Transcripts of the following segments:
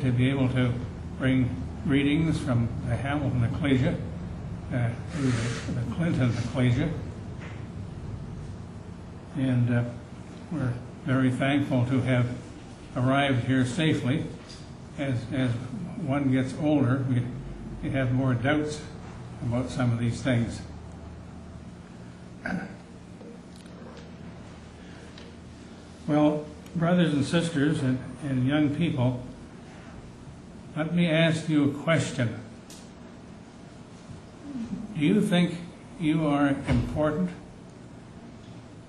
To be able to bring readings from the Hamilton Ecclesia uh, to the the Clinton Ecclesia. And uh, we're very thankful to have arrived here safely. As, as one gets older, we, we have more doubts about some of these things. Well, brothers and sisters and, and young people, let me ask you a question. Do you think you are important?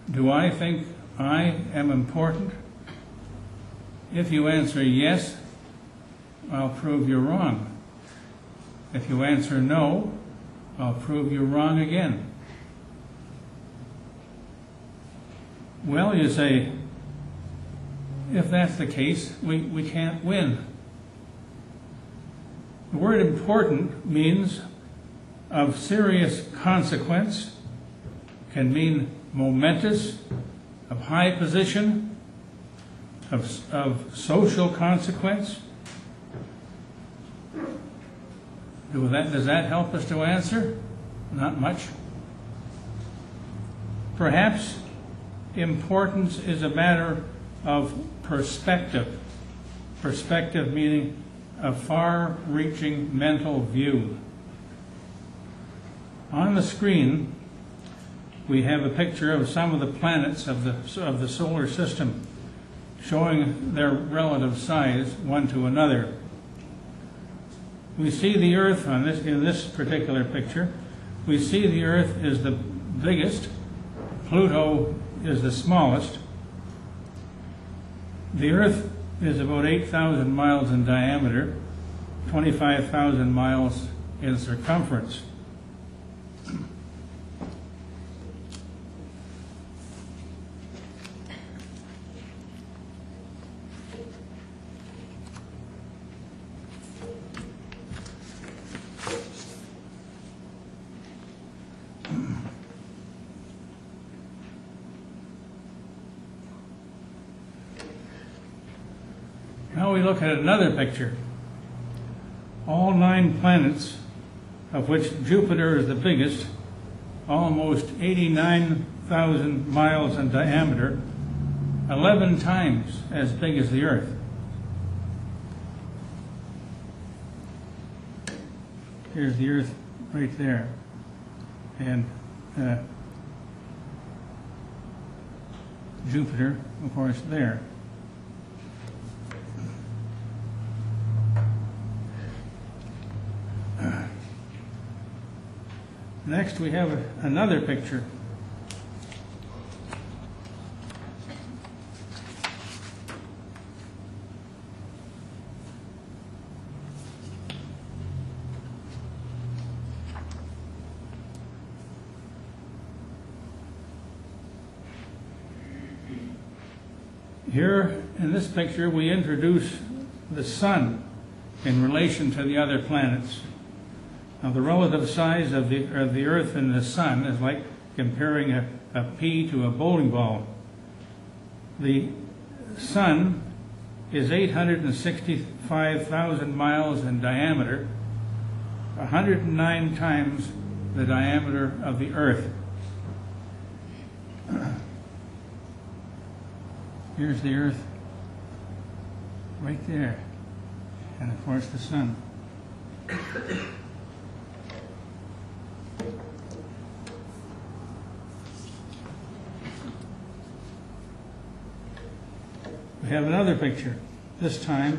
Do I think I am important? If you answer yes, I'll prove you're wrong. If you answer no, I'll prove you're wrong again. Well, you say, if that's the case, we, we can't win. The word important means of serious consequence, can mean momentous, of high position, of, of social consequence. That, does that help us to answer? Not much. Perhaps importance is a matter of perspective. Perspective meaning a far reaching mental view. On the screen, we have a picture of some of the planets of the, of the solar system showing their relative size one to another. We see the Earth on this, in this particular picture. We see the Earth is the biggest, Pluto is the smallest. The Earth is about 8,000 miles in diameter, 25,000 miles in circumference. We look at another picture. All nine planets, of which Jupiter is the biggest, almost 89,000 miles in diameter, 11 times as big as the Earth. Here's the Earth right there. And uh, Jupiter, of course, there. Next, we have another picture. Here, in this picture, we introduce the sun in relation to the other planets. Now, the relative size of the, of the Earth and the Sun is like comparing a, a pea to a bowling ball. The Sun is 865,000 miles in diameter, 109 times the diameter of the Earth. Here's the Earth right there, and of course the Sun. Have another picture. This time,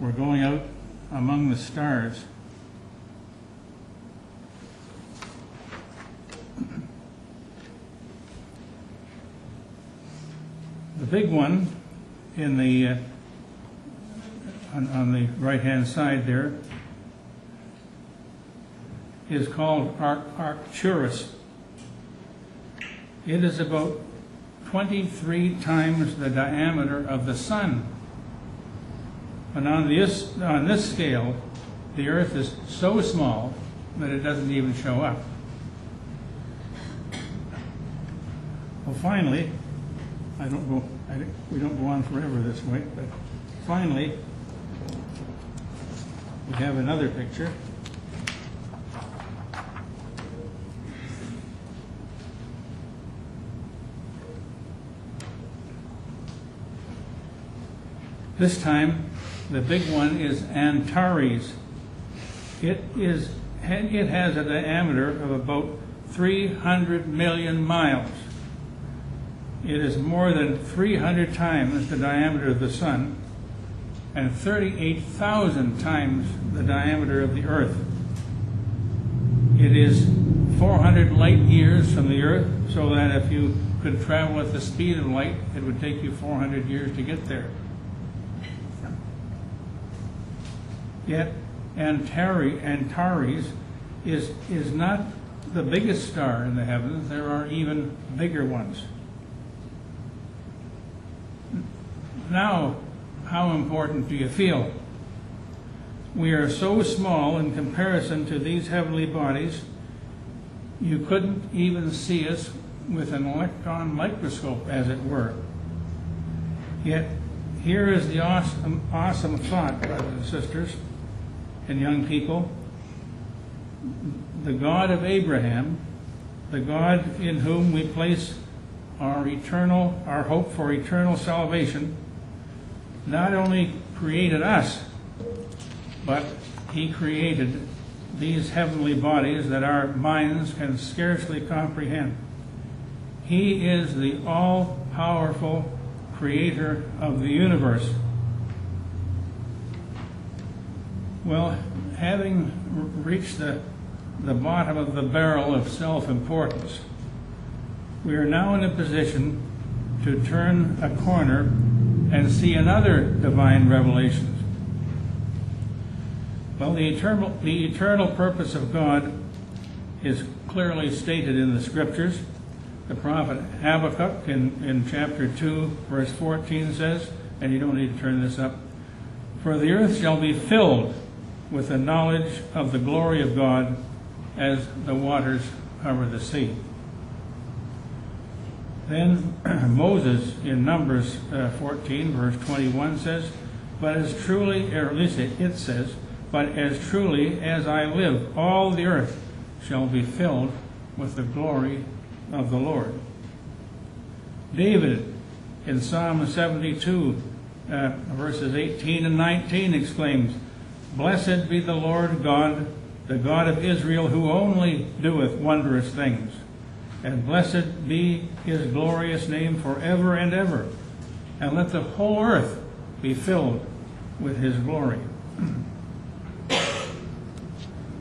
we're going out among the stars. The big one in the, uh, on, on the right-hand side there is called Arcturus. It is about 23 times the diameter of the sun. And on this, on this scale, the Earth is so small that it doesn't even show up. Well, finally, I don't go, I, we don't go on forever this way, but finally, we have another picture. This time, the big one is Antares. It is, it has a diameter of about 300 million miles. It is more than 300 times the diameter of the sun and 38,000 times the diameter of the earth. It is 400 light years from the earth, so that if you could travel at the speed of light, it would take you 400 years to get there. Yet Antares, is not the biggest star in the heavens. There are even bigger ones. Now, how important do you feel? We are so small in comparison to these heavenly bodies, you couldn't even see us with an electron microscope, as it were. Yet, here is the awesome, awesome thought, brothers and sisters and young people. The God of Abraham, the God in whom we place our eternal, our hope for eternal salvation, not only created us, but he created these heavenly bodies that our minds can scarcely comprehend. He is the all powerful creator of the universe. Well, having reached the, the bottom of the barrel of self importance, we are now in a position to turn a corner and see another divine revelation. Well, the eternal, the eternal purpose of God is clearly stated in the scriptures. The prophet Habakkuk in, in chapter 2, verse 14 says, and you don't need to turn this up, For the earth shall be filled with the knowledge of the glory of God as the waters cover the sea. Then Moses in Numbers uh, 14, verse 21 says, But as truly, or at least it says, But as truly as I live, all the earth shall be filled with the glory of the Lord. David in Psalm 72, uh, verses 18 and 19 exclaims, Blessed be the Lord God, the God of Israel, who only doeth wondrous things. And blessed be his glorious name forever and ever. And let the whole earth be filled with his glory.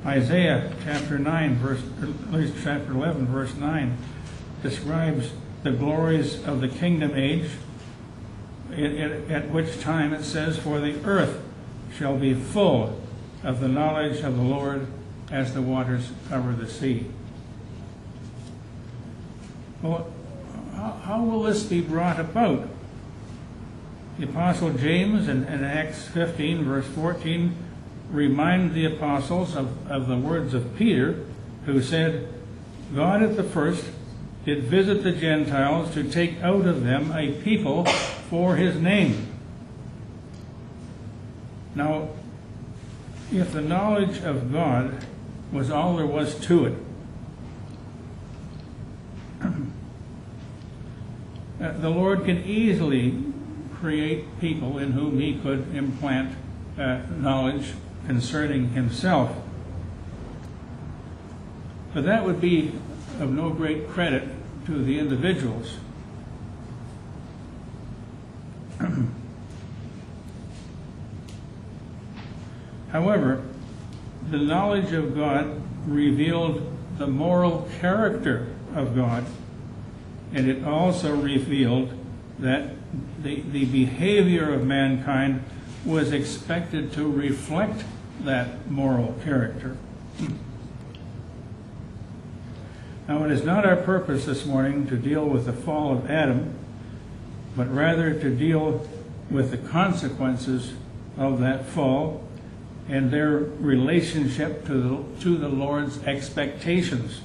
Isaiah chapter 9, verse, at least chapter 11, verse 9, describes the glories of the kingdom age, at, at- at which time it says, For the earth shall be full of the knowledge of the Lord as the waters cover the sea. Well, how, will this be brought about? The Apostle James in, in Acts 15, verse 14, remind the apostles of, of the words of Peter, who said, God at the first did visit the Gentiles to take out of them a people for his name. Now, if the knowledge of God was all there was to it, uh, the Lord could easily create people in whom he could implant uh, knowledge concerning himself. But that would be of no great credit to the individuals. However, the knowledge of God revealed the moral character of God, and it also revealed that the, the behavior of mankind was expected to reflect that moral character. Now, it is not our purpose this morning to deal with the fall of Adam, but rather to deal with the consequences of that fall and their relationship to the, to the Lord's expectations.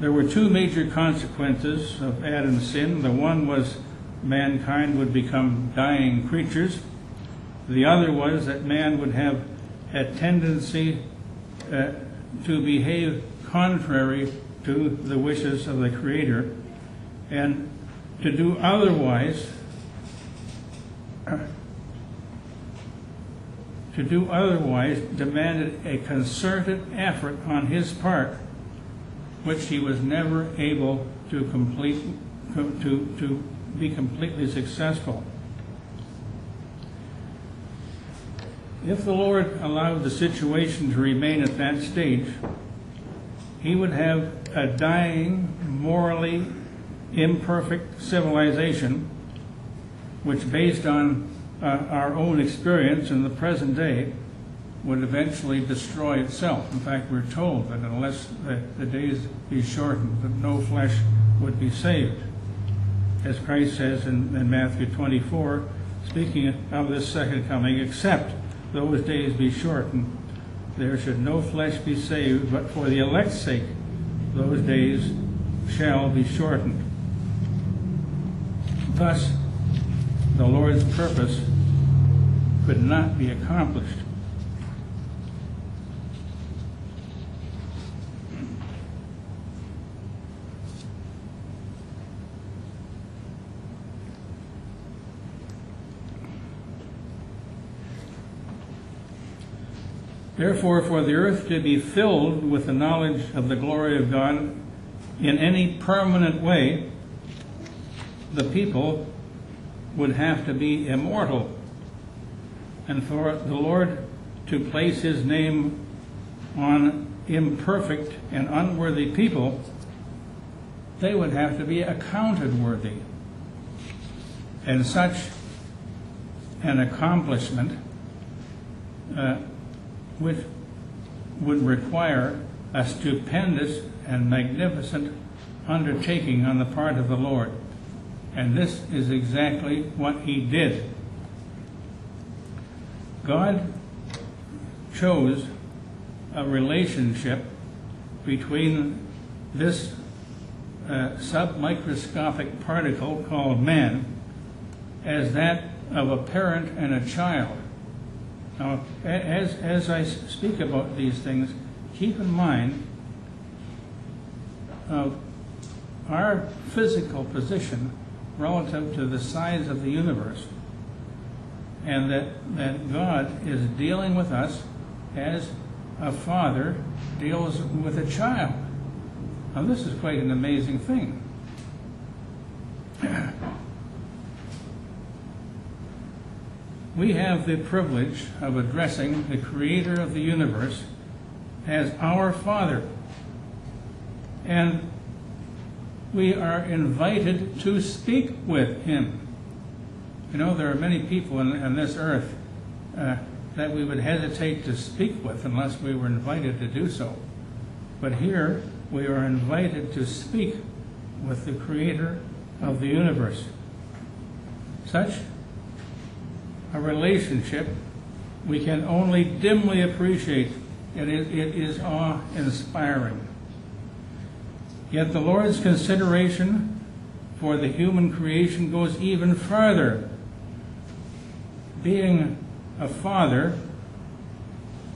there were two major consequences of Adam's sin. The one was mankind would become dying creatures. The other was that man would have a tendency uh, to behave contrary to the wishes of the Creator, and to do otherwise, to do otherwise demanded a concerted effort on his part, which he was never able to complete, to, to be completely successful. If the Lord allowed the situation to remain at that stage, he would have a dying, morally imperfect civilization, which, based on Uh, our own experience in the present day, would eventually destroy itself. In fact, we're told that unless the, the days be shortened, that no flesh would be saved. As Christ says in, in Matthew 24, speaking of this second coming, except those days be shortened, there should no flesh be saved, but for the elect's sake, those days shall be shortened. Thus, the Lord's purpose could not be accomplished. Therefore, for the earth to be filled with the knowledge of the glory of God in any permanent way, the people would have to be immortal. And for the Lord to place his name on imperfect and unworthy people, they would have to be accounted worthy. And such an accomplishment uh, which would require a stupendous and magnificent undertaking on the part of the Lord. And this is exactly what he did. God chose a relationship between this uh, submicroscopic particle called man as that of a parent and a child. Now, as, as I speak about these things, keep in mind uh, our physical position relative to the size of the universe, and that, that God is dealing with us as a father deals with a child. Now, this is quite an amazing thing. we have the privilege of addressing the creator of the universe as our Father. And we are invited to speak with him. You know, there are many people on, on this earth uh, that we would hesitate to speak with unless we were invited to do so. But here, we are invited to speak with the creator of the universe. Such a relationship we can only dimly appreciate. It is, it is awe inspiring. Yet the Lord's consideration for the human creation goes even further. Being a father,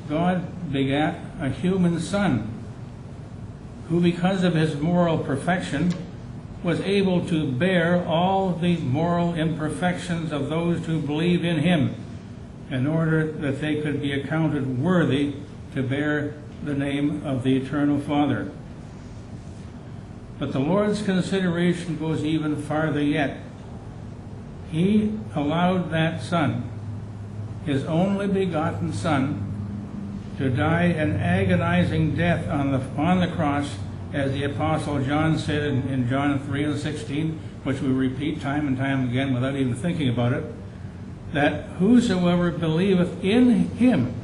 God begat a human son who, because of his moral perfection, was able to bear all the moral imperfections of those who believe in him in order that they could be accounted worthy to bear the name of the eternal Father. But the Lord's consideration goes even farther yet. He allowed that Son, his only begotten Son, to die an agonizing death on the, on the cross as the Apostle John said in, in John 3 and 16, which we repeat time and time again without even thinking about it, that whosoever believeth in him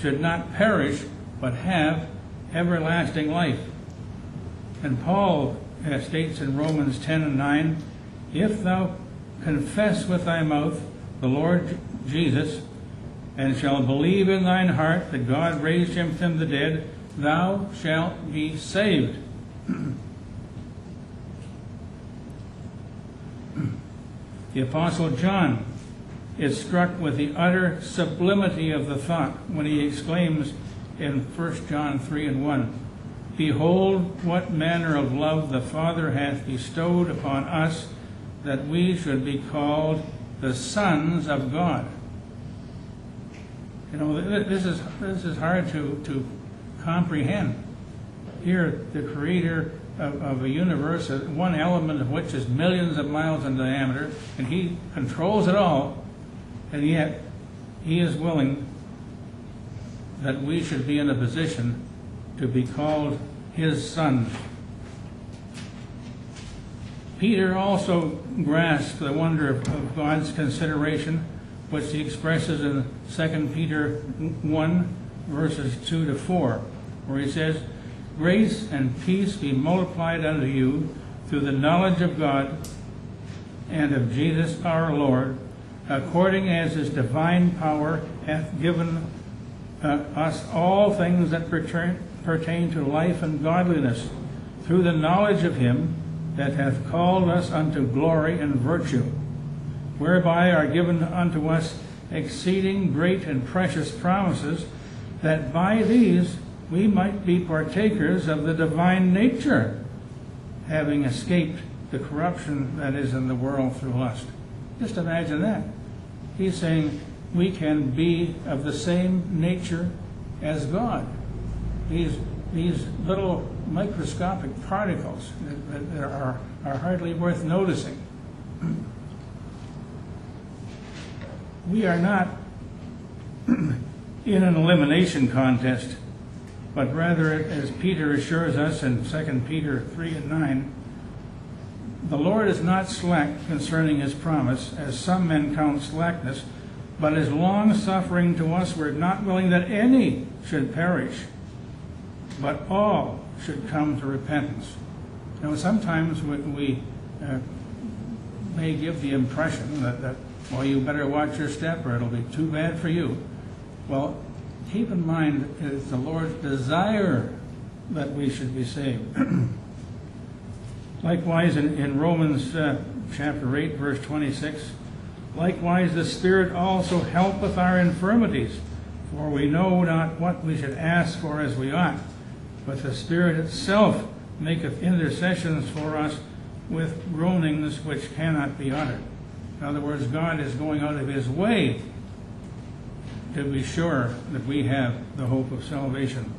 should not perish, but have everlasting life. And Paul uh, states in Romans 10 and 9, If thou confess with thy mouth the Lord Jesus, and shalt believe in thine heart that God raised him from the dead, thou shalt be saved. the Apostle John is struck with the utter sublimity of the thought when he exclaims in 1 John 3 and 1, Behold, what manner of love the Father hath bestowed upon us, that we should be called the sons of God. You know, this is, this is hard to, to comprehend. Here, the creator of, of a universe, uh, one element of which is millions of miles in diameter, and he controls it all, and yet he is willing that we should be in a position to be called his sons. Peter also grasped the wonder of, God's consideration, which he expresses in 2 Peter 1, verses 2 to 4, where he says, Grace and peace be multiplied unto you through the knowledge of God and of Jesus our Lord, according as his divine power hath given uh, us all things that pertain, pertain to life and godliness, through the knowledge of him that hath called us unto glory and virtue, whereby are given unto us exceeding great and precious promises, that by these we might be partakers of the divine nature, having escaped the corruption that is in the world through lust. Just imagine that. He's saying we can be of the same nature as God. These, little microscopic particles that, are, hardly worth noticing. We are not in an elimination contest, but rather, as Peter assures us in 2 Peter 3 and 9, the Lord is not slack concerning his promise, as some men count slackness, but is long suffering to us, we're not willing that any should perish, but all should come to repentance. Now, sometimes we, we uh, may give the impression that, that, well, you better watch your step or it'll be too bad for you. Well, keep in mind it's the Lord's desire that we should be saved. Likewise, in, in Romans uh, chapter 8, verse 26, likewise the Spirit also helpeth our infirmities, for we know not what we should ask for as we ought, but the Spirit itself maketh intercessions for us with groanings which cannot be uttered. In other words, God is going out of his way to be sure that we have the hope of salvation.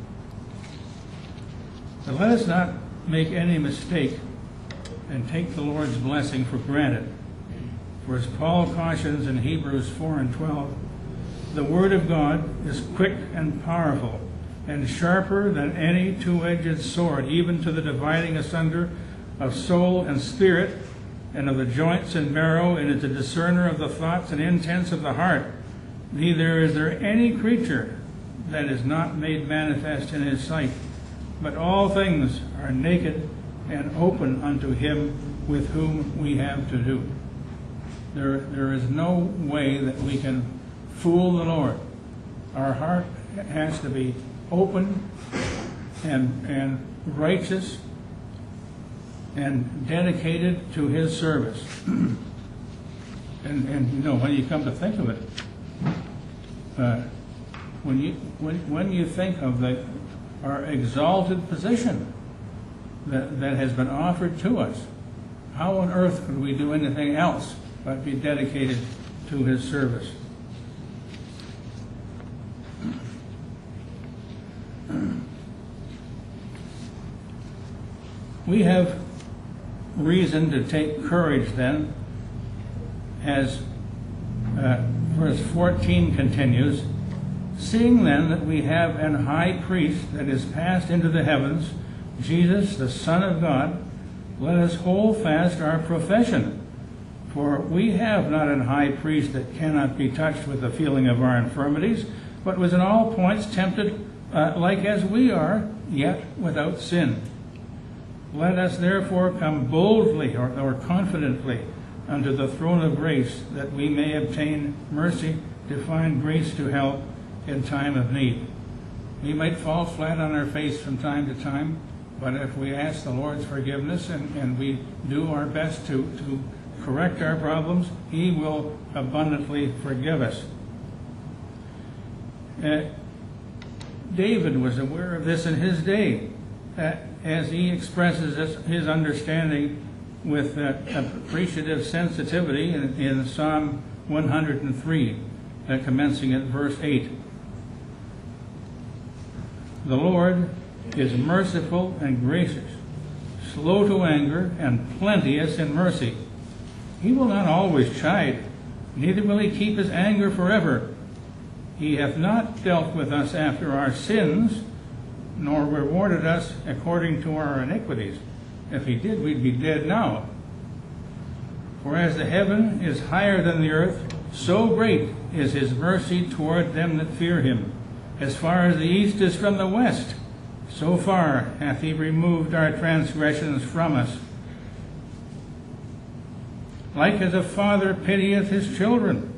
But let us not make any mistake and take the Lord's blessing for granted. For as Paul cautions in Hebrews 4 and 12, the Word of God is quick and powerful, and sharper than any two edged sword, even to the dividing asunder of soul and spirit, and of the joints and marrow, and is a discerner of the thoughts and intents of the heart. Neither is there any creature that is not made manifest in his sight, but all things are naked and open unto him with whom we have to do. There, there is no way that we can fool the Lord. Our heart has to be open and, and righteous and dedicated to his service. and, and, you know, when you come to think of it, uh, when you when, when you think of the our exalted position that, that has been offered to us, how on earth could we do anything else but be dedicated to his service? We have reason to take courage then, as uh, verse 14 continues, seeing then that we have an high priest that is passed into the heavens, Jesus, the Son of God, let us hold fast our profession. For we have not an high priest that cannot be touched with the feeling of our infirmities, but was in all points tempted uh, like as we are, yet without sin. Let us therefore come boldly or, or confidently unto the throne of grace, that we may obtain mercy to find grace to help in time of need. We might fall flat on our face from time to time, but if we ask the Lord's forgiveness and, and we do our best to, to correct our problems, He will abundantly forgive us. Uh, David was aware of this in his day, uh, as he expresses his, understanding with appreciative sensitivity in, in Psalm 103, uh, commencing at verse 8. The Lord is merciful and gracious, slow to anger, and plenteous in mercy. He will not always chide, neither will he keep his anger forever. He hath not dealt with us after our sins, nor rewarded us according to our iniquities. If he did, we'd be dead now. For as the heaven is higher than the earth, so great is his mercy toward them that fear him. As far as the east is from the west, so far hath he removed our transgressions from us. Like as a father pitieth his children,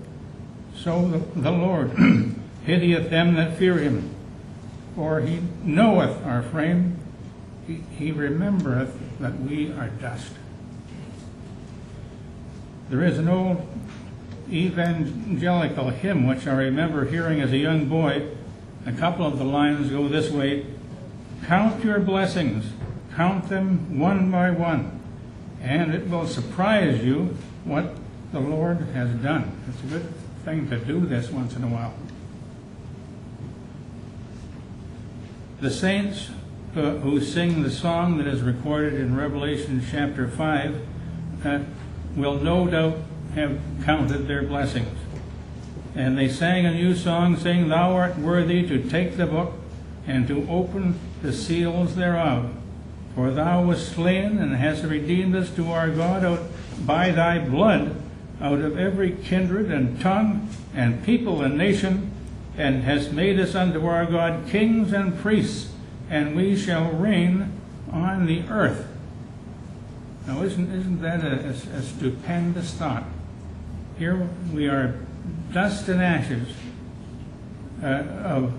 so the, the Lord pitieth them that fear him. For he knoweth our frame, he, he remembereth that we are dust. There is an old evangelical hymn which I remember hearing as a young boy. A couple of the lines go this way Count your blessings, count them one by one, and it will surprise you what the Lord has done. It's a good thing to do this once in a while. The saints uh, who sing the song that is recorded in Revelation chapter 5 uh, will no doubt have counted their blessings. And they sang a new song, saying, Thou art worthy to take the book and to open the seals thereof. For thou wast slain and hast redeemed us to our God out by thy blood out of every kindred and tongue and people and nation, and has made us unto our God kings and priests, and we shall reign on the earth. Now, isn't, isn't that a, a, a stupendous thought? Here we are dust and ashes uh, of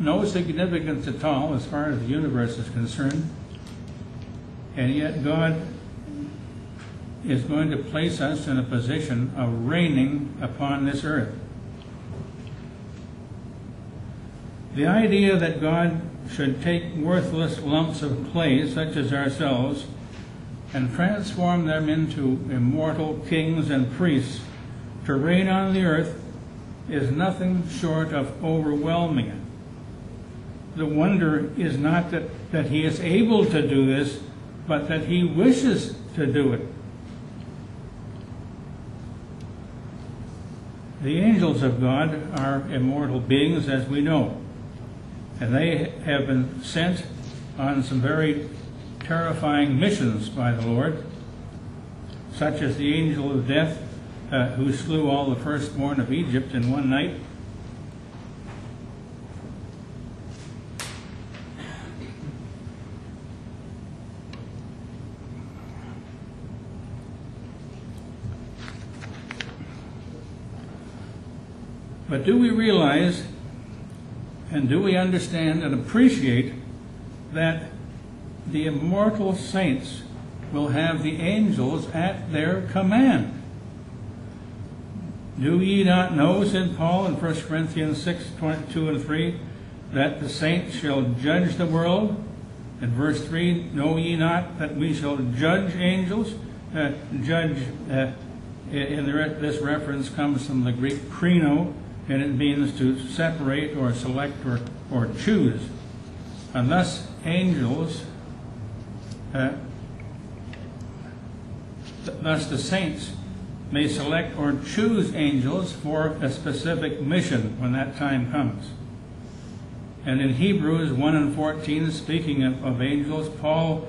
no significance at all as far as the universe is concerned, and yet God is going to place us in a position of reigning upon this earth. The idea that God should take worthless lumps of clay, such as ourselves, and transform them into immortal kings and priests to reign on the earth is nothing short of overwhelming. The wonder is not that, that he is able to do this, but that he wishes to do it. The angels of God are immortal beings, as we know, and they have been sent on some very terrifying missions by the Lord, such as the angel of death uh, who slew all the firstborn of Egypt in one night. But do we realize and do we understand and appreciate that the immortal saints will have the angels at their command? Do ye not know, said Paul in 1 Corinthians 6 22 and 3, that the saints shall judge the world? In verse 3, know ye not that we shall judge angels? Uh, judge, uh, in the, this reference comes from the Greek krino, and it means to separate or select or, or choose. And thus, angels, uh, th- thus the saints may select or choose angels for a specific mission when that time comes. And in Hebrews 1 and 14, speaking of, of angels, Paul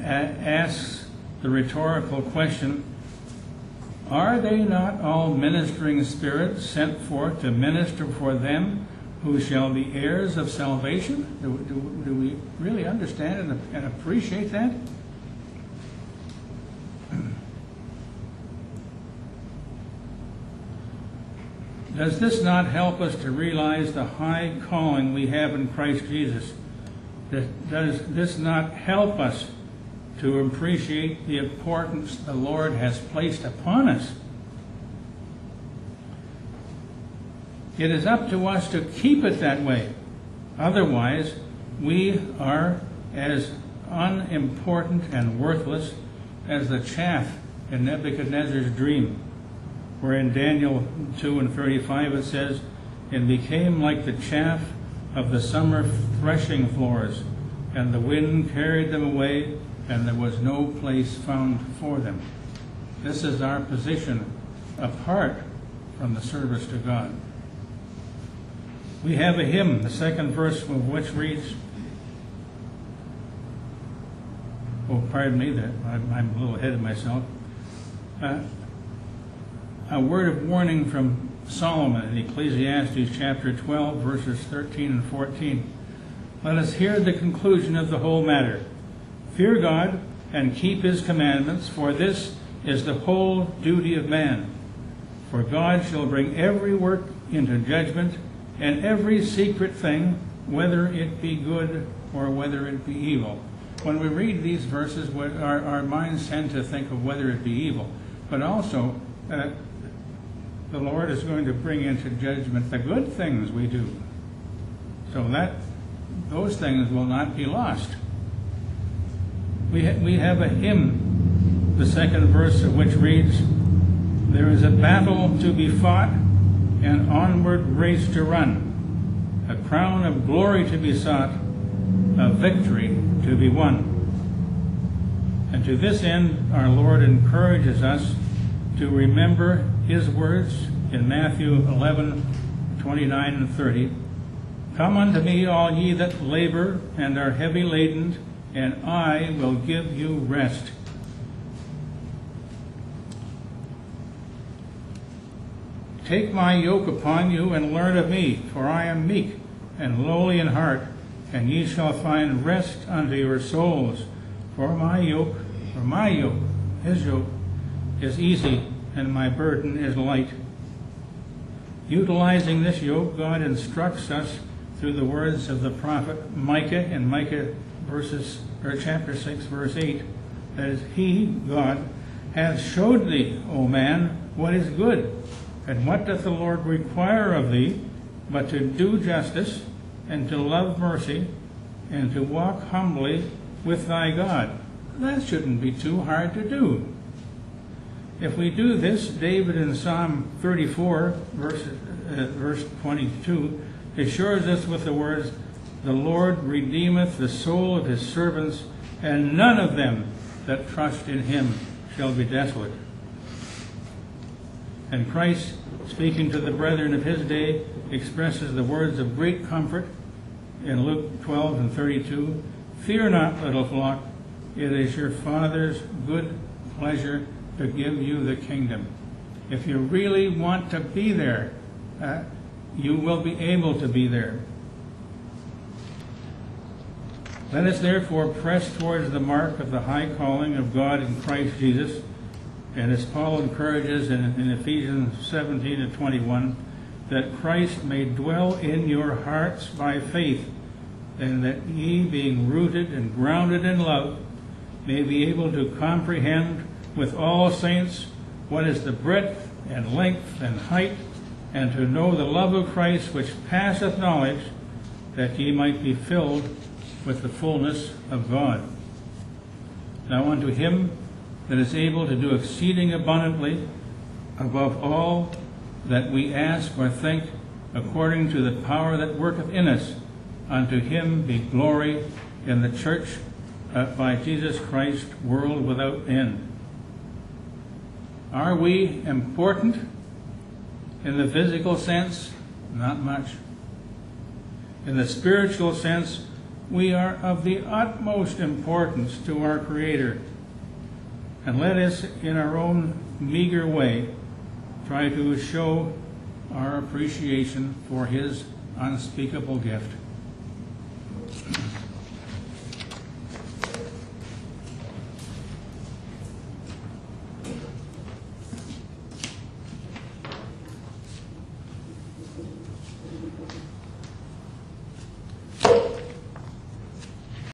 a- asks the rhetorical question Are they not all ministering spirits sent forth to minister for them who shall be heirs of salvation? Do, do, do we really understand and, and appreciate that? Does this not help us to realize the high calling we have in Christ Jesus? Does this not help us to appreciate the importance the Lord has placed upon us. It is up to us to keep it that way. Otherwise, we are as unimportant and worthless as the chaff in Nebuchadnezzar's dream, where in Daniel 2 and 35 it says, And became like the chaff of the summer threshing floors, and the wind carried them away, and there was no place found for them. This is our position apart from the service to God. We have a hymn, the second verse of which reads, Oh, pardon me, that I'm, I'm a little ahead of myself. Uh, a word of warning from Solomon in Ecclesiastes chapter 12, verses 13 and 14. Let us hear the conclusion of the whole matter. Fear God and keep his commandments, for this is the whole duty of man. For God shall bring every work into judgment, and every secret thing, whether it be good or whether it be evil. When we read these verses, our, our minds tend to think of whether it be evil, but also uh, the Lord is going to bring into judgment the good things we do. So that those things will not be lost. We, ha- we have a hymn, the second verse of which reads, There is a battle to be fought, an onward race to run, a crown of glory to be sought, a victory to be won. And to this end, our Lord encourages us to remember his words in Matthew 11, 29 and 30. Come unto me, all ye that labor and are heavy laden, and I will give you rest. Take my yoke upon you and learn of me, for I am meek and lowly in heart, and ye shall find rest unto your souls. For my yoke, for my yoke, his yoke, is easy, and my burden is light. Utilizing this yoke, God instructs us through the words of the prophet Micah in Micah verses or chapter six, verse eight, that he, God, hath showed thee, O man, what is good, and what doth the Lord require of thee, but to do justice, and to love mercy, and to walk humbly with thy God. That shouldn't be too hard to do. If we do this, David in Psalm 34, verse, uh, verse 22, assures us with the words, The Lord redeemeth the soul of his servants, and none of them that trust in him shall be desolate. And Christ, speaking to the brethren of his day, expresses the words of great comfort in Luke 12 and 32 Fear not, little flock, it is your Father's good pleasure to give you the kingdom. If you really want to be there, uh, you will be able to be there. Let us therefore press towards the mark of the high calling of God in Christ Jesus. And as Paul encourages in, in Ephesians 17 and 21, that Christ may dwell in your hearts by faith, and that ye, being rooted and grounded in love, may be able to comprehend with all saints what is the breadth and length and height, and to know the love of Christ which passeth knowledge, that ye might be filled with the fullness of God. Now unto him that is able to do exceeding abundantly above all that we ask or think, according to the power that worketh in us, unto him be glory in the church uh, by Jesus Christ, world without end. Are we important in the physical sense? Not much. In the spiritual sense, we are of the utmost importance to our Creator. And let us, in our own meager way, try to show our appreciation for His unspeakable gift.